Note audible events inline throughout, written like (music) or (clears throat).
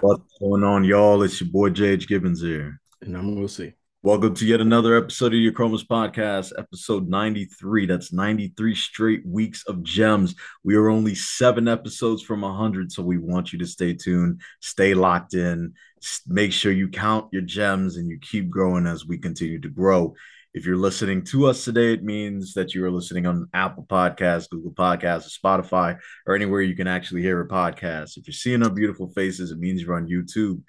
What's going on, y'all? It's your boy JH Gibbons here. And I'm we'll see. Welcome to yet another episode of Achromous podcast, episode 93. That's 93 straight weeks of gems. We are only seven episodes from 100, so we want you to stay tuned, stay locked in, make sure you count your gems and you keep growing as we continue to grow. If you're listening to us today, it means that you are listening on Apple Podcasts, Google Podcasts, Spotify, or anywhere you can actually hear a podcast. If you're seeing our beautiful faces, it means you're on YouTube.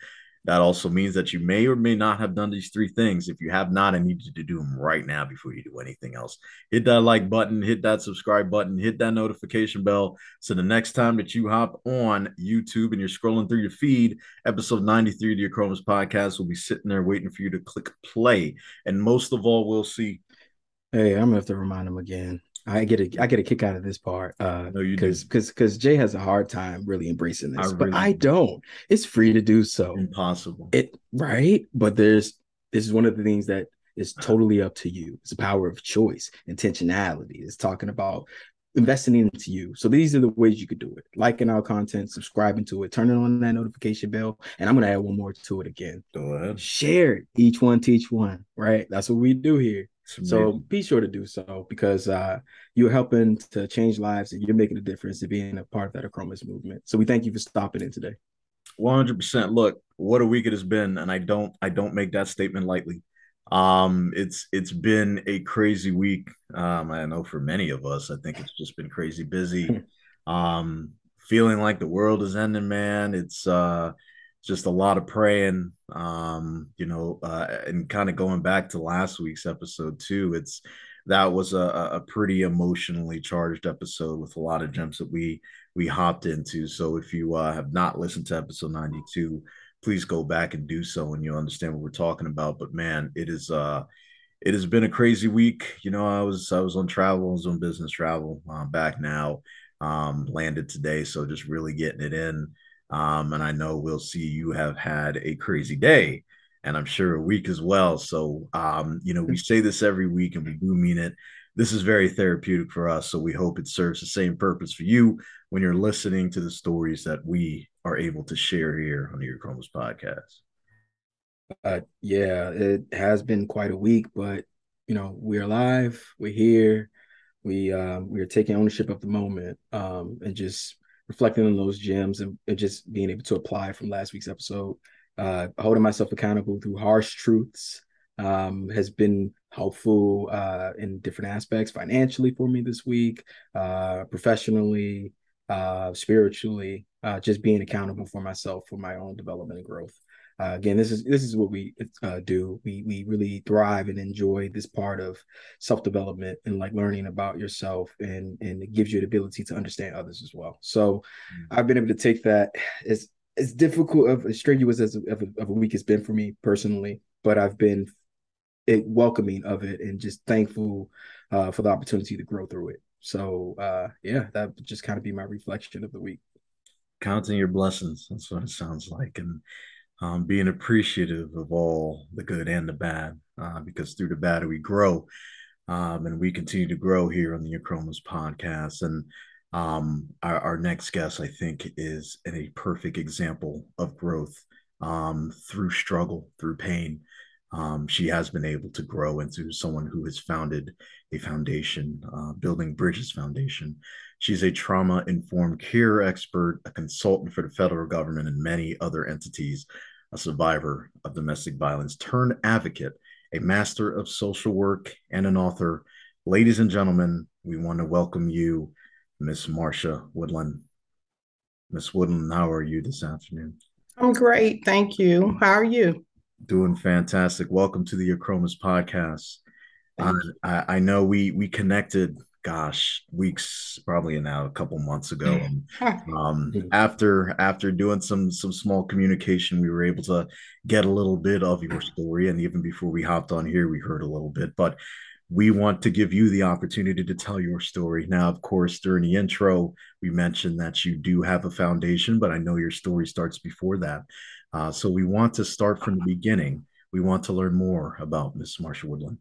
That also means that you may or may not have done these three things. If you have not, I need you to do them right now before you do anything else. Hit that like button, hit that subscribe button, hit that notification bell. So the next time that you hop on YouTube and you're scrolling through your feed, episode 93 of Achromous podcast will be sitting there waiting for you to click play. And most of all, we'll see. Hey, I'm gonna have to remind him again. I get a I get a kick out of this part. Uh because because because Jay has a hard time really embracing this, I but I don't. It's free to do so. Impossible. It right, but there's this is one of the things that is totally up to you. It's the power of choice, intentionality. It's talking about investing into you. So these are the ways you could do it. Liking our content, subscribing to it, turning on that notification bell. And I'm gonna add one more to it again. Go ahead. Share it. Each one teach one, right? That's what we do here. So be sure to do so because uh, you're helping to change lives and you're making a difference in being a part of that Achromous movement. So we thank you for stopping in today. 100%. Look, what a week it has been, and I don't I don't make that statement lightly. Um, it's it's been a crazy week. Um, I know for many of us, I think it's just been crazy busy. (laughs) um, feeling like the world is ending, man. It's uh just a lot of praying um you know uh, and kind of going back to last week's episode too it's that was a, a pretty emotionally charged episode with a lot of gems that we we hopped into. So if you uh, have not listened to episode 92 please go back and do so and you'll understand what we're talking about. But man it is uh it has been a crazy week. You know i was i was on travel i was on business travel uh, back now um landed today. So just really getting it in um, and I know we'll see you have had a crazy day and I'm sure a week as well. So, um, you know, we say this every week and we do mean it. This is very therapeutic for us. So we hope it serves the same purpose for you when you're listening to the stories that we are able to share here on the Achromous podcast. Uh, yeah, it has been quite a week, but you know, we're alive, we're here, we uh, we are taking ownership of the moment, um, and just reflecting on those gems and, and just being able to apply from last week's episode. Uh, holding myself accountable through harsh truths um, has been helpful uh, in different aspects financially for me this week, uh, professionally, uh, spiritually, uh, just being accountable for myself for my own development and growth. Uh, again, this is this is what we uh, do. We we really thrive and enjoy this part of self development and like learning about yourself, and and it gives you the ability to understand others as well. So, mm-hmm. I've been able to take that as as difficult of as strenuous as of, of a week has been for me personally, but I've been it, welcoming of it and just thankful uh, for the opportunity to grow through it. So uh, yeah, that would just kind of be my reflection of the week. Counting your blessings. That's what it sounds like, and um, being appreciative of all the good and the bad, uh, because through the bad we grow, um, and we continue to grow here on the Achromous podcast. And um, our, our, next guest, I think, is a perfect example of growth um, through struggle, through pain. Um, she has been able to grow into someone who has founded a foundation, uh, building Bridges Foundation. She's a trauma informed care expert, a consultant for the federal government and many other entities, a survivor of domestic violence turned advocate, a master of social work, and an author. Ladies and gentlemen, we want to welcome you, Miss Marsha Woodland. Miss Woodland, how are you this afternoon? I'm great. Thank you. How are you? Doing fantastic. Welcome to the Achromous podcast. I, I know we we connected gosh weeks probably now a couple months ago. And, um, after after doing some some small communication we were able to get a little bit of your story. And even before we hopped on here we heard a little bit. But we want to give you the opportunity to tell your story. Now of course during the intro we mentioned that you do have a foundation but i know your story starts before that. Uh, so we want to start from the beginning. We want to learn more about miss marsha woodland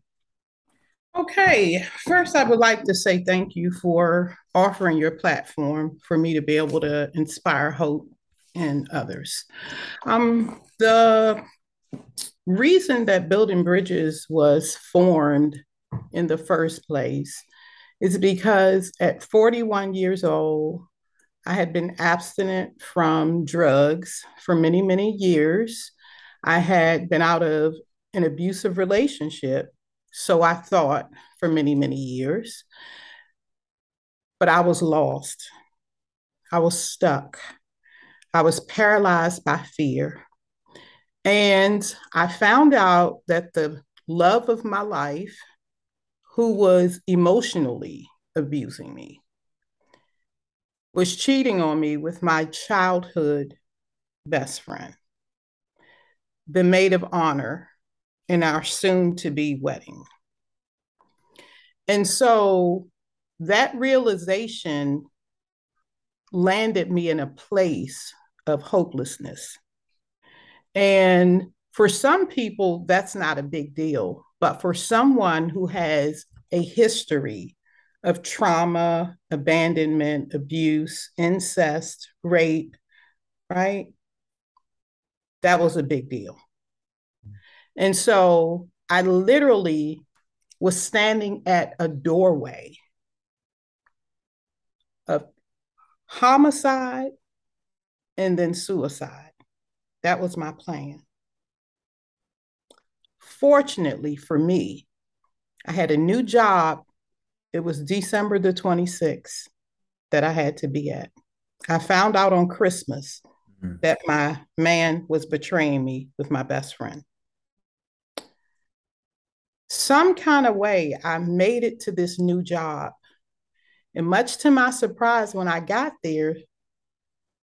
Okay, first, I would like to say thank you for offering your platform for me to be able to inspire hope and others. Um, the reason that Building Bridges was formed in the first place is because at 41 years old, I had been abstinent from drugs for many, many years. I had been out of an abusive relationship, so I thought for many, many years. But I was lost. I was stuck. I was paralyzed by fear. And I found out that the love of my life, who was emotionally abusing me, was cheating on me with my childhood best friend, the maid of honor in our soon to be wedding. And so that realization landed me in a place of hopelessness. And for some people, that's not a big deal. But for someone who has a history of trauma, abandonment, abuse, incest, rape, right? That was a big deal. And so I literally was standing at a doorway of homicide and then suicide. That was my plan. Fortunately for me, I had a new job. It was December the 26th that I had to be at. I found out on Christmas mm-hmm. that my man was betraying me with my best friend. Some kind of way, I made it to this new job. And much to my surprise, when I got there,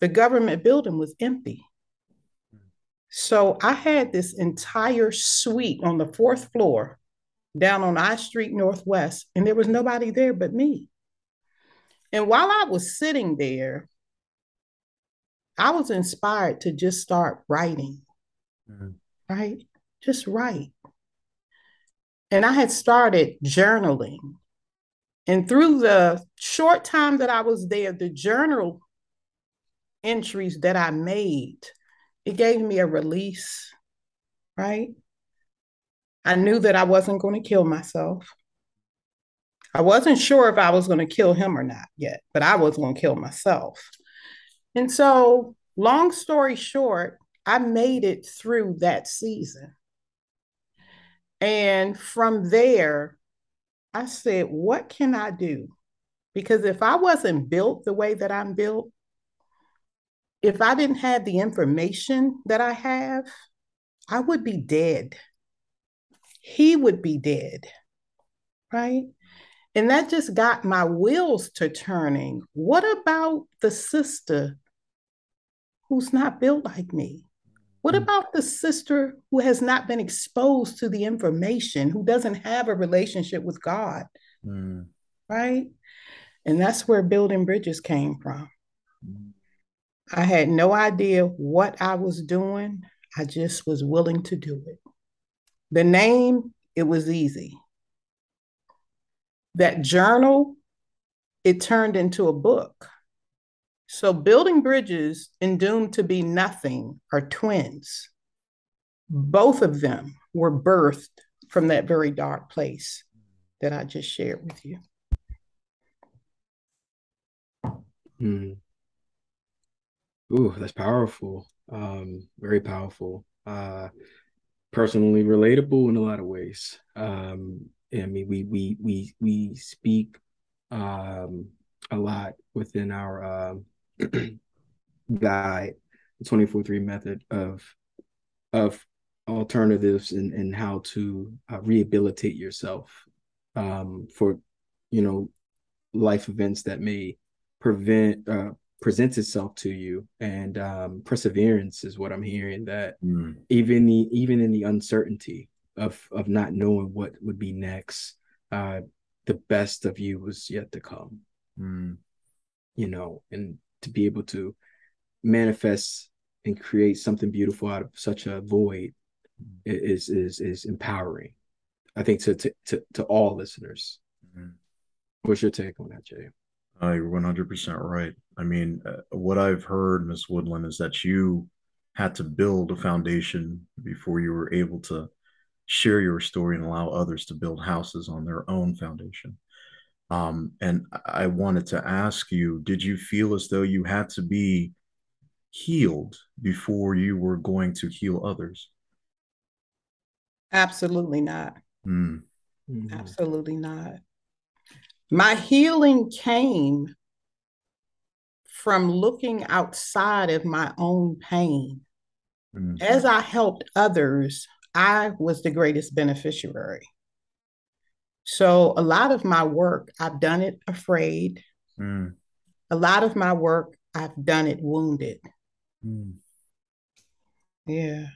the government building was empty. So I had this entire suite on the fourth floor down on I Street Northwest, and there was nobody there but me. And while I was sitting there, I was inspired to just start writing, mm-hmm. right? Just write. And I had started journaling. And through the short time that I was there, the journal entries that I made it gave me a release, right? I knew that I wasn't going to kill myself. I wasn't sure if I was going to kill him or not yet, but I was going to kill myself. And so, long story short, I made it through that season. And from there, I said, what can I do? Because if I wasn't built the way that I'm built, if I didn't have the information that I have, I would be dead. He would be dead. Right. And that just got my wheels to turning. What about the sister who's not built like me? What hmm. about the sister who has not been exposed to the information, who doesn't have a relationship with God? Mm. Right. And that's where building bridges came from. Mm. I had no idea what I was doing. I just was willing to do it. The name, it was easy. That journal, it turned into a book. So, building bridges and doomed to be nothing are twins. Both of them were birthed from that very dark place that I just shared with you. Hmm. Ooh, that's powerful. Um, very powerful. Uh, personally relatable in a lot of ways. Um, I mean, we we we we speak um, a lot within our uh, (clears throat) guide, the twenty four three method of of alternatives and and how to uh, rehabilitate yourself um, for you know life events that may prevent uh, presents itself to you and um, perseverance is what i'm hearing that mm. even the even in the uncertainty of of not knowing what would be next uh the best of you was yet to come mm. you know and to be able to manifest and create something beautiful out of such a void mm. is is is empowering i think to to to, to all listeners mm. what's your take on that jay uh, you're 100% right I mean, uh, what I've heard, Miss Woodland, is that you had to build a foundation before you were able to share your story and allow others to build houses on their own foundation. Um, and I wanted to ask you, did you feel as though you had to be healed before you were going to heal others? Absolutely not. Mm. Absolutely not. My healing came from looking outside of my own pain. Mm. As I helped others, I was the greatest beneficiary. So a lot of my work, I've done it afraid. Mm. A lot of my work, I've done it wounded. Mm. Yeah.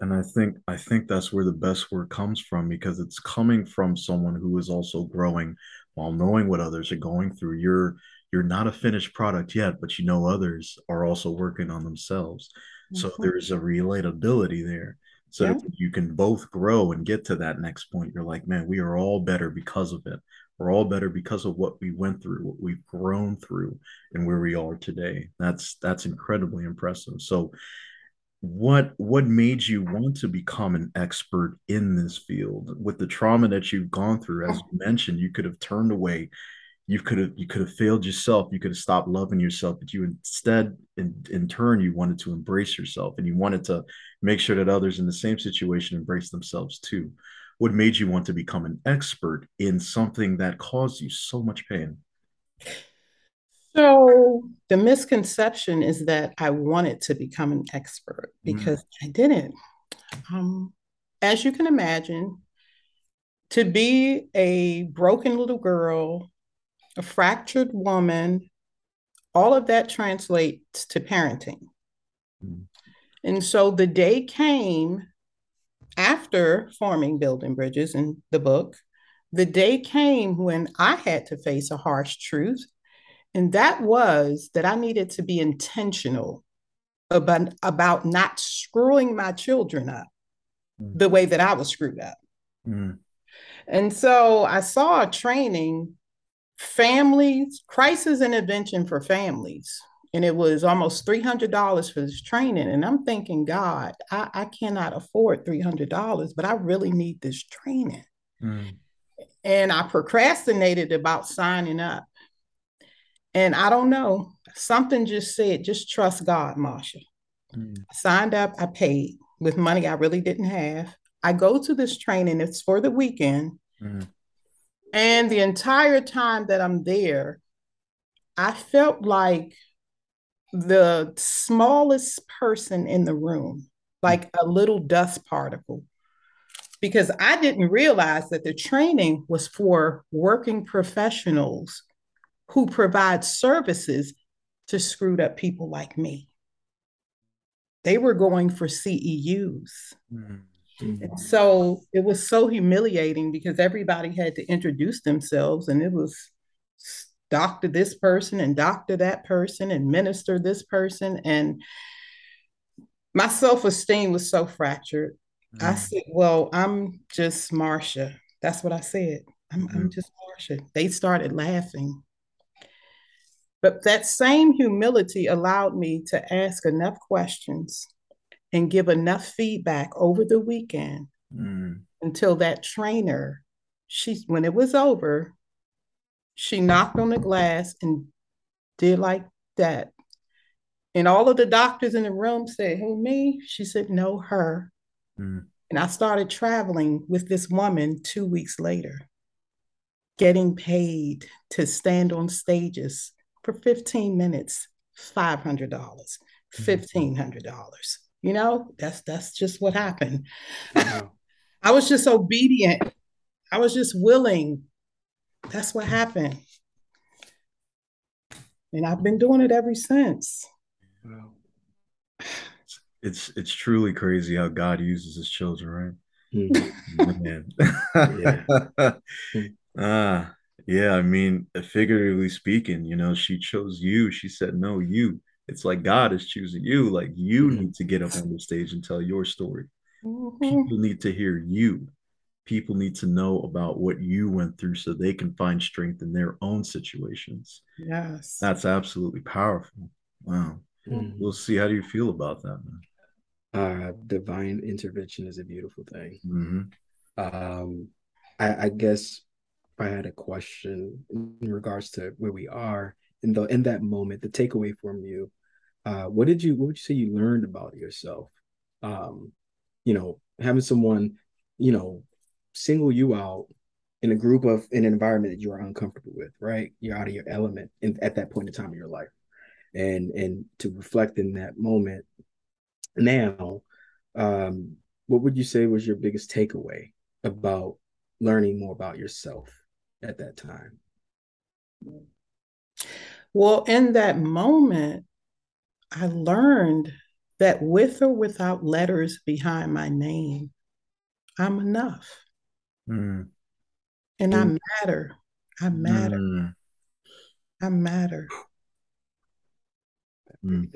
And I think I think that's where the best work comes from because it's coming from someone who is also growing while knowing what others are going through. You're you're not a finished product yet, but you know others are also working on themselves. Mm-hmm. So there's a relatability there. So yeah. you can both grow and get to that next point. You're like, man, we are all better because of it. We're all better because of what we went through, what we've grown through, and where we are today. That's that's incredibly impressive. So what what made you want to become an expert in this field with the trauma that you've gone through as you mentioned you could have turned away you could have you could have failed yourself you could have stopped loving yourself but you instead in, in turn you wanted to embrace yourself and you wanted to make sure that others in the same situation embrace themselves too what made you want to become an expert in something that caused you so much pain so the misconception is that i wanted to become an expert mm. because mm. i didn't um, as you can imagine to be a broken little girl a fractured woman, all of that translates to parenting. Mm. And so the day came after forming Building Bridges in the book, the day came when I had to face a harsh truth. And that was that I needed to be intentional about, about not screwing my children up mm. the way that I was screwed up. Mm. And so I saw a training families, crisis intervention for families. And it was almost $300 for this training. And I'm thinking, God, I, I cannot afford $300, but I really need this training. Mm. And I procrastinated about signing up. And I don't know, something just said, just trust God, Marsha. Mm. I signed up, I paid with money I really didn't have. I go to this training, it's for the weekend. Mm. And the entire time that I'm there, I felt like the smallest person in the room, like a little dust particle, because I didn't realize that the training was for working professionals who provide services to screwed up people like me. They were going for CEUs. Mm-hmm. Mm-hmm. So it was so humiliating because everybody had to introduce themselves, and it was doctor this person and doctor that person and minister this person. And my self esteem was so fractured. Mm-hmm. I said, Well, I'm just Marsha. That's what I said. I'm, mm-hmm. I'm just Marsha. They started laughing. But that same humility allowed me to ask enough questions and give enough feedback over the weekend mm. until that trainer, she when it was over, she knocked on the glass and did like that. And all of the doctors in the room said, Who, me? She said, No, her. Mm. And I started traveling with this woman two weeks later, getting paid to stand on stages for 15 minutes, $500, $1,500. You know, that's that's just what happened. (laughs) I was just obedient. I was just willing. That's what happened. And I've been doing it ever since. It's it's truly crazy how God uses his children, right? Mm-hmm. (laughs) yeah. ah, yeah. I mean, figuratively speaking, you know, she chose you. She said, "No, you." it's like God is choosing you. Like you mm-hmm. need to get up on the stage and tell your story. Mm-hmm. People need to hear you. People need to know about what you went through so they can find strength in their own situations. Yes. That's absolutely powerful. Wow. Mm-hmm. We'll see. How do you feel about that, man? Uh, divine intervention is a beautiful thing. Mm-hmm. Um, I, I guess if I had a question in regards to where we are in the in that moment, the takeaway from you, uh, what did you what would you say you learned about yourself? Um, you know, having someone, you know, single you out in a group of in an environment that you are uncomfortable with, right? You're out of your element in, at that point in time in your life. And and to reflect in that moment now, um, what would you say was your biggest takeaway about learning more about yourself at that time? Well, in that moment, I learned that with or without letters behind my name, I'm enough. Mm. And I matter. I matter. Mm. I matter. Mm.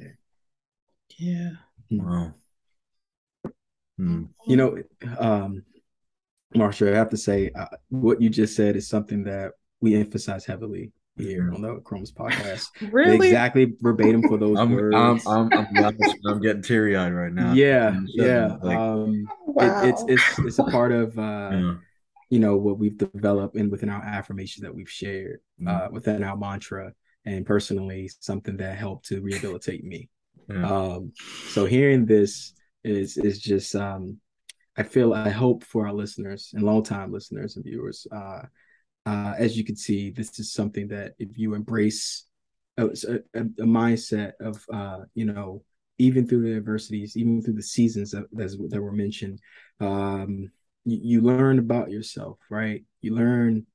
Yeah. Wow. Mm. You know, um, Marsha, I have to say, uh, what you just said is something that we emphasize heavily here mm-hmm. on the Achromous podcast. (laughs) really? Exactly verbatim for those I'm, words. I'm, I'm, I'm, I'm getting teary eyed right now. Yeah. Yeah. Like, um, wow. it, it's, it's, it's a part of, uh, yeah. You know, what we've developed and within our affirmations that we've shared, mm-hmm. uh, within our mantra and personally something that helped to rehabilitate me. Yeah. Um, so hearing this is, is just, um, I feel, I hope for our listeners and longtime listeners and viewers, uh, uh, as you can see, this is something that if you embrace a, a, a mindset of, uh, you know, even through the adversities, even through the seasons that, that were mentioned, um, you learn about yourself, right? You learn,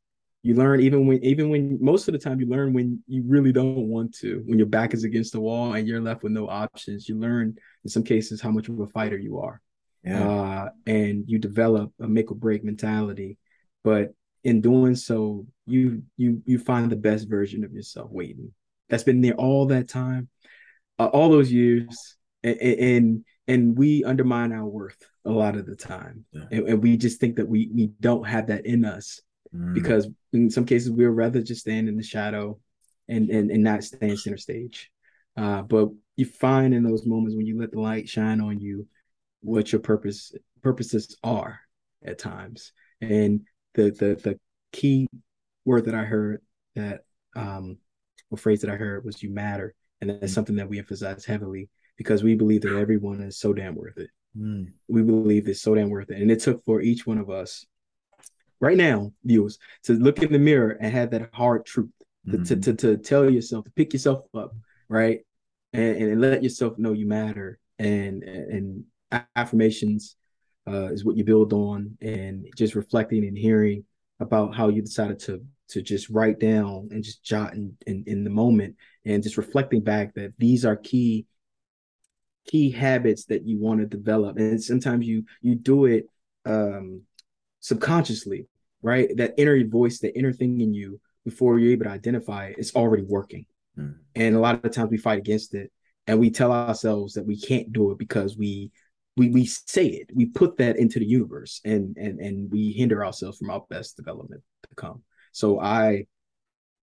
you learn even when, even when most of the time you learn when you really don't want to, when your back is against the wall and you're left with no options. You learn in some cases how much of a fighter you are, yeah. uh, and you develop a make or break mentality. But in doing so, you you you find the best version of yourself waiting. That's been there all that time, uh, all those years, and, and and we undermine our worth a lot of the time, yeah. and, and, we just think that we we don't have that in us mm. because in some cases we'd rather just stand in the shadow and and and not stand center stage. Uh, but you find in those moments when you let the light shine on you what your purpose purposes are at times and the the the key word that I heard that um or phrase that I heard was you matter. And that's mm. something that we emphasize heavily because we believe that everyone is so damn worth it. Mm. We believe it's so damn worth it. And it took for each one of us right now, viewers, to look in the mirror and have that hard truth mm-hmm. to, to, to, tell yourself, to pick yourself up, right? And, and let yourself know you matter. And and affirmations uh, is what you build on, and just reflecting and hearing about how you decided to to just write down and just jot in, in, in the moment and just reflecting back that these are key key habits that you want to develop and sometimes you you do it um subconsciously right? That inner voice the inner thing in you before you're able to identify it it's already working. Mm. and a lot of the times we fight against it and we tell ourselves that we can't do it because we we we say it. We put that into the universe and and and we hinder ourselves from our best development to come. So i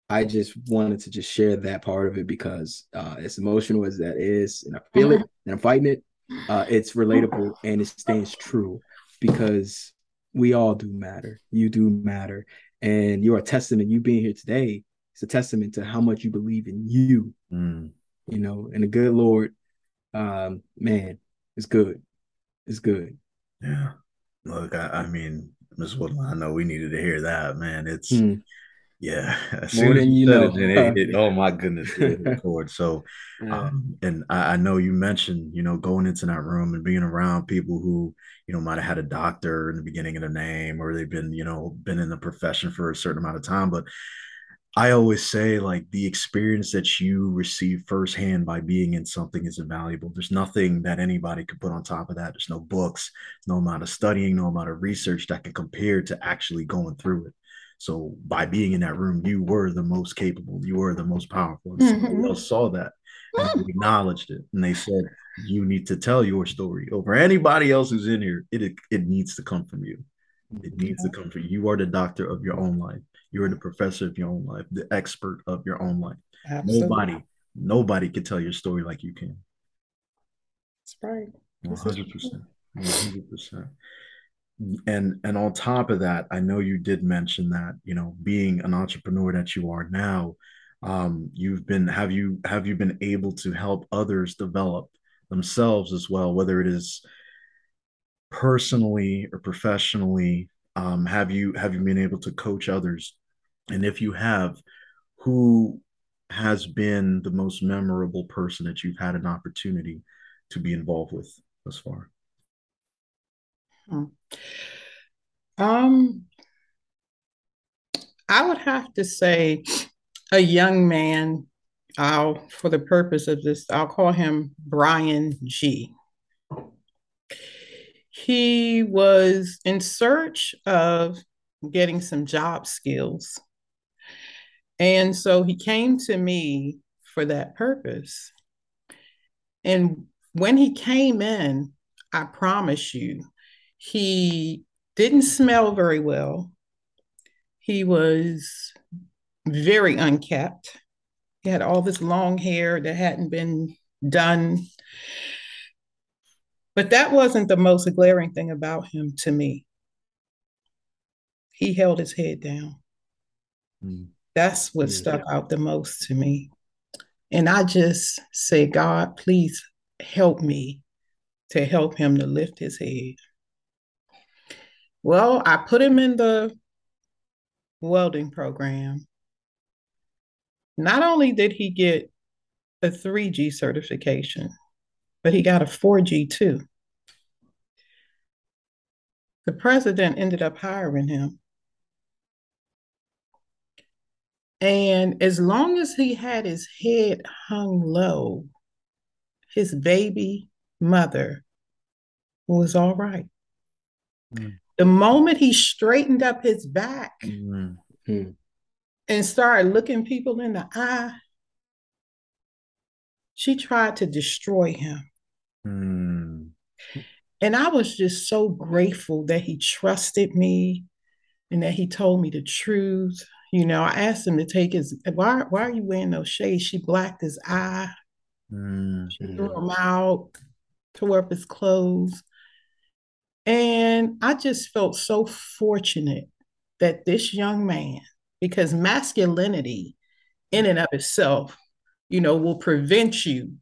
i just wanted to just share that part of it because uh as emotional as that is and i feel it (laughs) and i'm fighting it uh it's relatable (laughs) and it stands true because we all do matter you do matter and you're a testament you being here today is a testament to how much you believe in you mm. you know and the good lord um man it's good it's good. Yeah. Look, I, I mean, Miss Woodland, I know we needed to hear that, man. It's mm. Yeah. As (laughs) More than you, you know. It, it, it, oh my goodness, it (laughs) So, um, and I, I, know you mentioned, you know, going into that room and being around people who, you know, might have had a doctor in the beginning of the name, or they've been, you know, been in the profession for a certain amount of time, but I always say like the experience that you receive firsthand by being in something is invaluable. There's nothing that anybody could put on top of that. There's no books, no amount of studying, no amount of research that can compare to actually going through it. So by being in that room, you were the most capable, you were the most powerful. And somebody mm-hmm. else saw that and acknowledged it. And they said, You need to tell your story over anybody else who's in here. It it needs to come from you. It needs to come from you. You are the doctor of your own life. You are the professor of your own life, the expert of your own life. Absolutely. Nobody, nobody can tell your story like you can. That's right. One hundred percent. One hundred percent. And and on top of that, I know you did mention that you know being an entrepreneur that you are now, um, you've been have you have you been able to help others develop themselves as well, whether it is personally or professionally. Um, have you have you been able to coach others? And if you have, who has been the most memorable person that you've had an opportunity to be involved with thus far? Hmm. Um, I would have to say a young man. I'll, for the purpose of this, I'll call him Brian G. He was in search of getting some job skills. And so he came to me for that purpose. And when he came in, I promise you, he didn't smell very well. He was very unkept. He had all this long hair that hadn't been done. But that wasn't the most glaring thing about him to me. He held his head down. Mm. That's what mm. stuck out the most to me. And I just say, God, please help me to help him to lift his head. Well, I put him in the welding program. Not only did he get a 3G certification, but he got a 4G too. The president ended up hiring him. And as long as he had his head hung low, his baby mother was all right. Mm. The moment he straightened up his back mm-hmm. and started looking people in the eye, she tried to destroy him. Mm. And I was just so grateful that he trusted me and that he told me the truth. You know, I asked him to take his why why are you wearing those shades? She blacked his eye. Mm-hmm. She threw him out, tore up his clothes. And I just felt so fortunate that this young man, because masculinity in and of itself, you know, will prevent you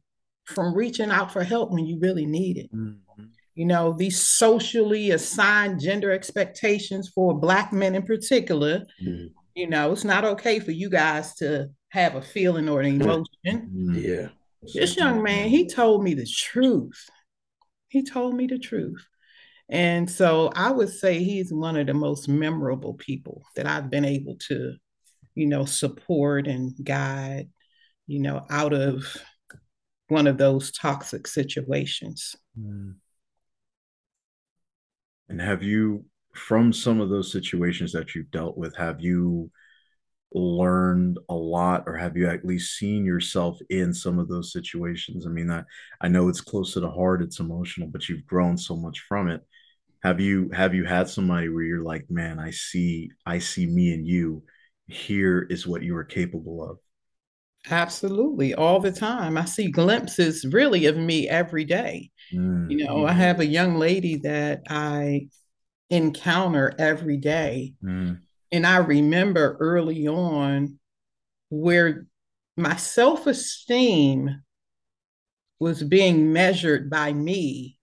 from reaching out for help when you really need it. Mm-hmm. You know, these socially assigned gender expectations for Black men in particular, mm-hmm. you know, it's not okay for you guys to have a feeling or an emotion. Mm-hmm. Yeah. This young man, he told me the truth. He told me the truth. And so I would say he's one of the most memorable people that I've been able to, you know, support and guide, you know, out of one of those toxic situations. Mm. And have you, from some of those situations that you've dealt with, have you learned a lot or have you at least seen yourself in some of those situations? I mean i i know it's close to the heart it's emotional but you've grown so much from it. Have you have you had somebody where you're like man i see i see me and you. Here is what you are capable of. Absolutely all the time. I see glimpses really of me every day. Mm, you know i have a young lady that i encounter every day. Mm. And I remember early on where my self esteem was being measured by me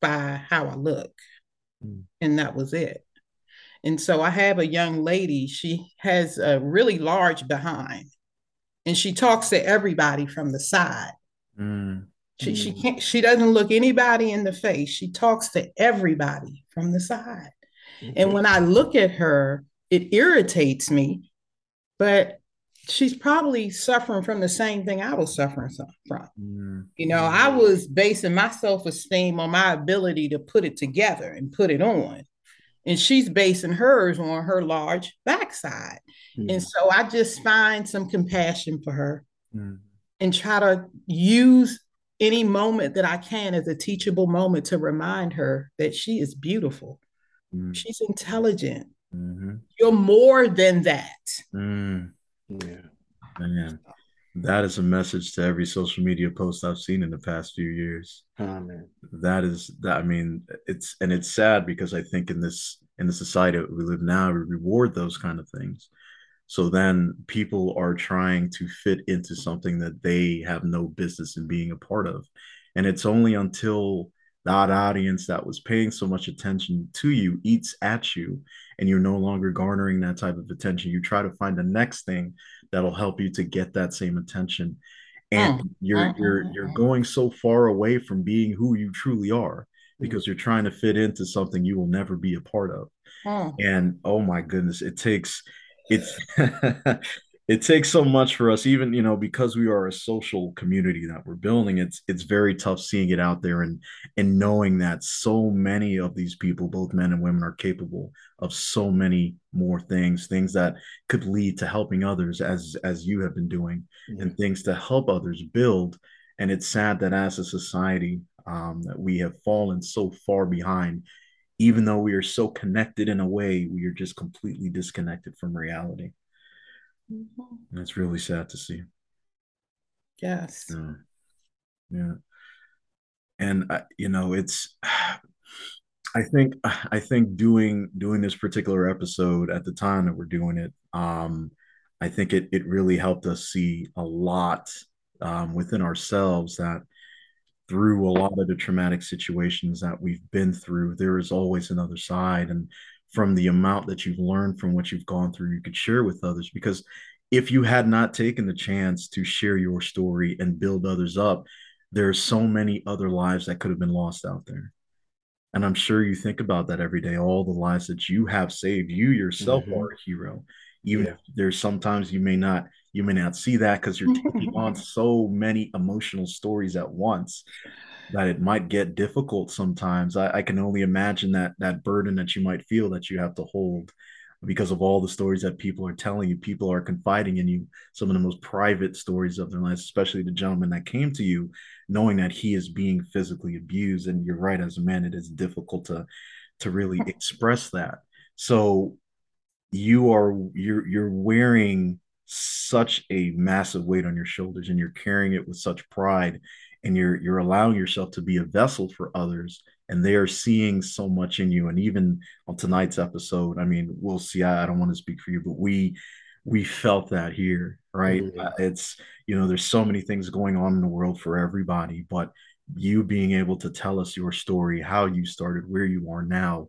by how I look. Mm. And that was it. And so I have a young lady, she has a really large behind, and she talks to everybody from the side. Mm. She, mm. she can't she doesn't look anybody in the face. She talks to everybody from the side. And when I look at her, it irritates me, but she's probably suffering from the same thing I was suffering from. Mm-hmm. You know, I was basing my self esteem on my ability to put it together and put it on. And she's basing hers on her large backside. Mm-hmm. And so I just find some compassion for her mm-hmm. and try to use any moment that I can as a teachable moment to remind her that she is beautiful Mm. She's intelligent. Mm-hmm. You're more than that. Mm. Yeah. Man, that is a message to every social media post I've seen in the past few years. Oh, man. That is that. I mean, it's and it's sad because I think in this in the society we live now, we reward those kind of things. So then people are trying to fit into something that they have no business in being a part of. And it's only until that audience that was paying so much attention to you eats at you and you're no longer garnering that type of attention you try to find the next thing that'll help you to get that same attention and mm. you're mm-hmm. you're you're going so far away from being who you truly are because you're trying to fit into something you will never be a part of mm. and oh my goodness it takes it's (laughs) it takes so much for us even you know because we are a social community that we're building it's it's very tough seeing it out there and and knowing that so many of these people both men and women are capable of so many more things things that could lead to helping others as as you have been doing mm-hmm. and things to help others build and it's sad that as a society um, that we have fallen so far behind even though we are so connected in a way we are just completely disconnected from reality Mm-hmm. That's really sad to see. Yes. Yeah. yeah. And uh, you know, it's (sighs) I think I think doing doing this particular episode at the time that we're doing it, um, I think it it really helped us see a lot um, within ourselves that through a lot of the traumatic situations that we've been through, there is always another side. And from the amount that you've learned from what you've gone through, you could share with others. Because if you had not taken the chance to share your story and build others up, there's so many other lives that could have been lost out there. And I'm sure you think about that every day, all the lives that you have saved. You yourself mm-hmm. are a hero. Even yeah. if there's sometimes you may not you may not see that because you're taking (laughs) on so many emotional stories at once that it might get difficult sometimes. I, I, can only imagine that that burden that you might feel that you have to hold because of all the stories that people are telling you. People are confiding in you some of the most private stories of their lives, especially the gentleman that came to you, knowing that he is being physically abused. And you're right, as a man, it is difficult to to really (laughs) express that. So you are you're you're wearing such a massive weight on your shoulders and you're carrying it with such pride and you're you're allowing yourself to be a vessel for others and they are seeing so much in you and even on tonight's episode i mean we'll see i, I don't want to speak for you but we we felt that here right mm-hmm. uh, it's you know there's so many things going on in the world for everybody but you being able to tell us your story how you started where you are now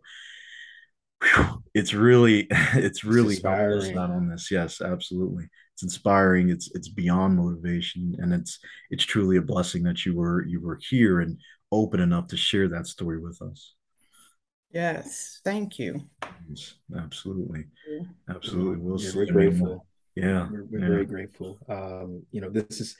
whew, it's really (laughs) it's really it's inspiring. on this yes absolutely. It's inspiring it's it's beyond motivation and it's it's truly a blessing that you were you were here and open enough to share that story with us. Yes thank you. Yes, absolutely. Absolutely we'll yeah, see we're grateful. Yeah we're, we're yeah. very grateful. Um you know this is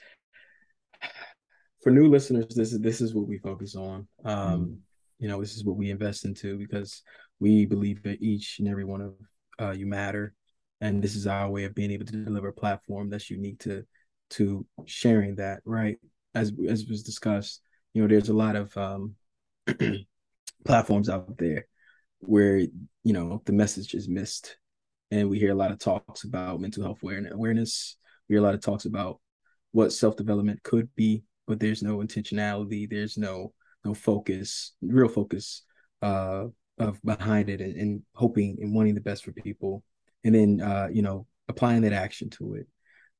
for new listeners this is this is what we focus on. Um mm. you know this is what we invest into because we believe that each and every one of uh, you matter. And this is our way of being able to deliver a platform that's unique to to sharing that right? As as was discussed you know there's a lot of um (clears throat) platforms out there where you know the message is missed. And we hear a lot of talks about mental health awareness. We hear a lot of talks about what self-development could be but there's no intentionality. There's no no focus real focus uh of behind it and, and hoping and wanting the best for people and then uh, you know applying that action to it.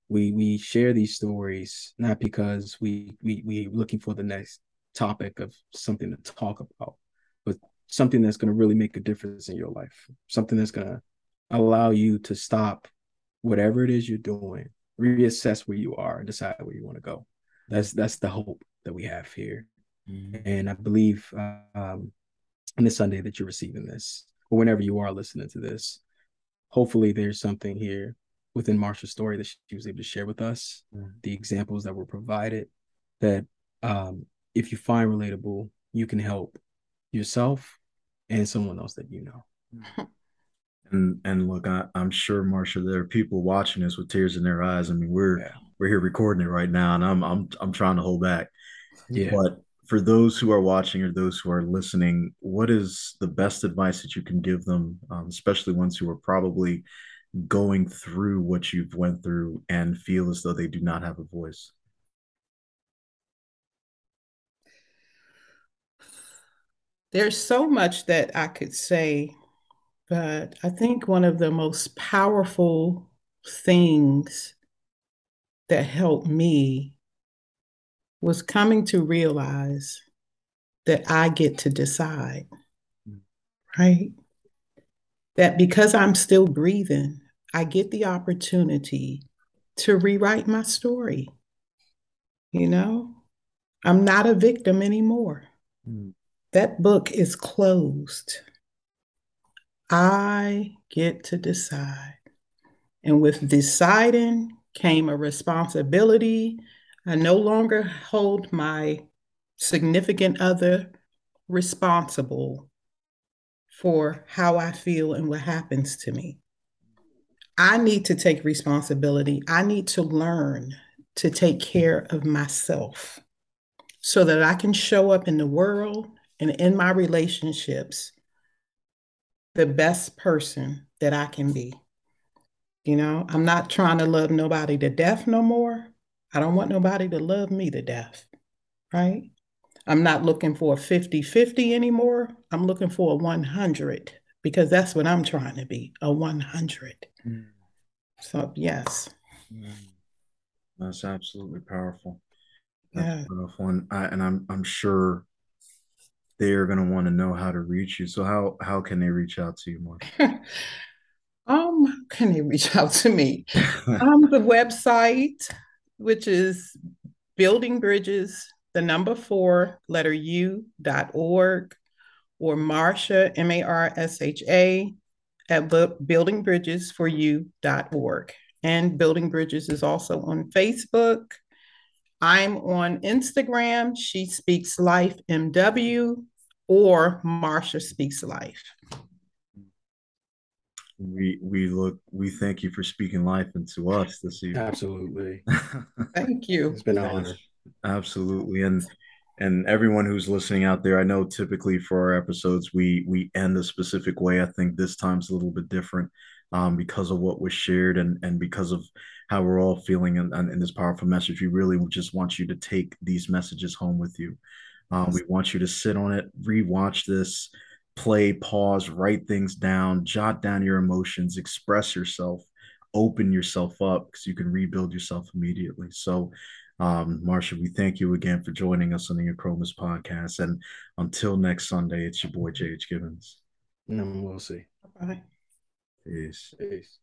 We we share these stories not because we we we looking for the next topic of something to talk about, but something that's going to really make a difference in your life. Something that's going to allow you to stop whatever it is you're doing, reassess where you are, and decide where you want to go. That's that's the hope that we have here. Mm-hmm. And I believe um, on this Sunday that you're receiving this, or whenever you are listening to this, hopefully there's something here within Marsha's story that she was able to share with us, mm. the examples that were provided, that um, if you find relatable, you can help yourself and someone else that you know. (laughs) And and look, I, am sure Marsha, there are people watching this with tears in their eyes. I mean, we're yeah. we're here recording it right now, and I'm I'm I'm trying to hold back. Yeah. But for those who are watching or those who are listening, what is the best advice that you can give them, um, especially ones who are probably going through what you've went through and feel as though they do not have a voice? There's so much that I could say, but I think one of the most powerful things that helped me was coming to realize that I get to decide, right? That because I'm still breathing, I get the opportunity to rewrite my story. You know, I'm not a victim anymore. Mm. That book is closed. I get to decide. And with deciding came a responsibility I no longer hold my significant other responsible for how I feel and what happens to me. I need to take responsibility. I need to learn to take care of myself so that I can show up in the world and in my relationships the best person that I can be. You know, I'm not trying to love nobody to death no more. I don't want nobody to love me to death, right? I'm not looking for a 50 50 anymore. I'm looking for a 100 because that's what I'm trying to be a 100. Mm. So, yes. Mm. That's absolutely powerful. That's yeah. powerful. And, I, and I'm, I'm sure they're going to want to know how to reach you. So, how, how can they reach out to you, Marsha? (laughs) um, can they reach out to me? (laughs) um, the website which is building bridges, the number four, letter U dot org, or Marsha, M A R S H A, at building bridges for dot org. And Building Bridges is also on Facebook. I'm on Instagram, She Speaks Life MW, or Marsha Speaks Life we we look we thank you for speaking life into us this evening. Absolutely. (laughs) thank you. It's been an honor. Absolutely. And and everyone who's listening out there, I know typically for our episodes we we end a specific way. I think this time's a little bit different um, because of what was shared and and because of how we're all feeling in, in this powerful message. We really just want you to take these messages home with you. Um, we want you to sit on it, rewatch this, play, pause, write things down, jot down your emotions, express yourself, open yourself up because you can rebuild yourself immediately. So, um, Marsha, we thank you again for joining us on the Achromous podcast. And until next Sunday, it's your boy JH Gibbons. And we'll see. Bye. Peace. Peace.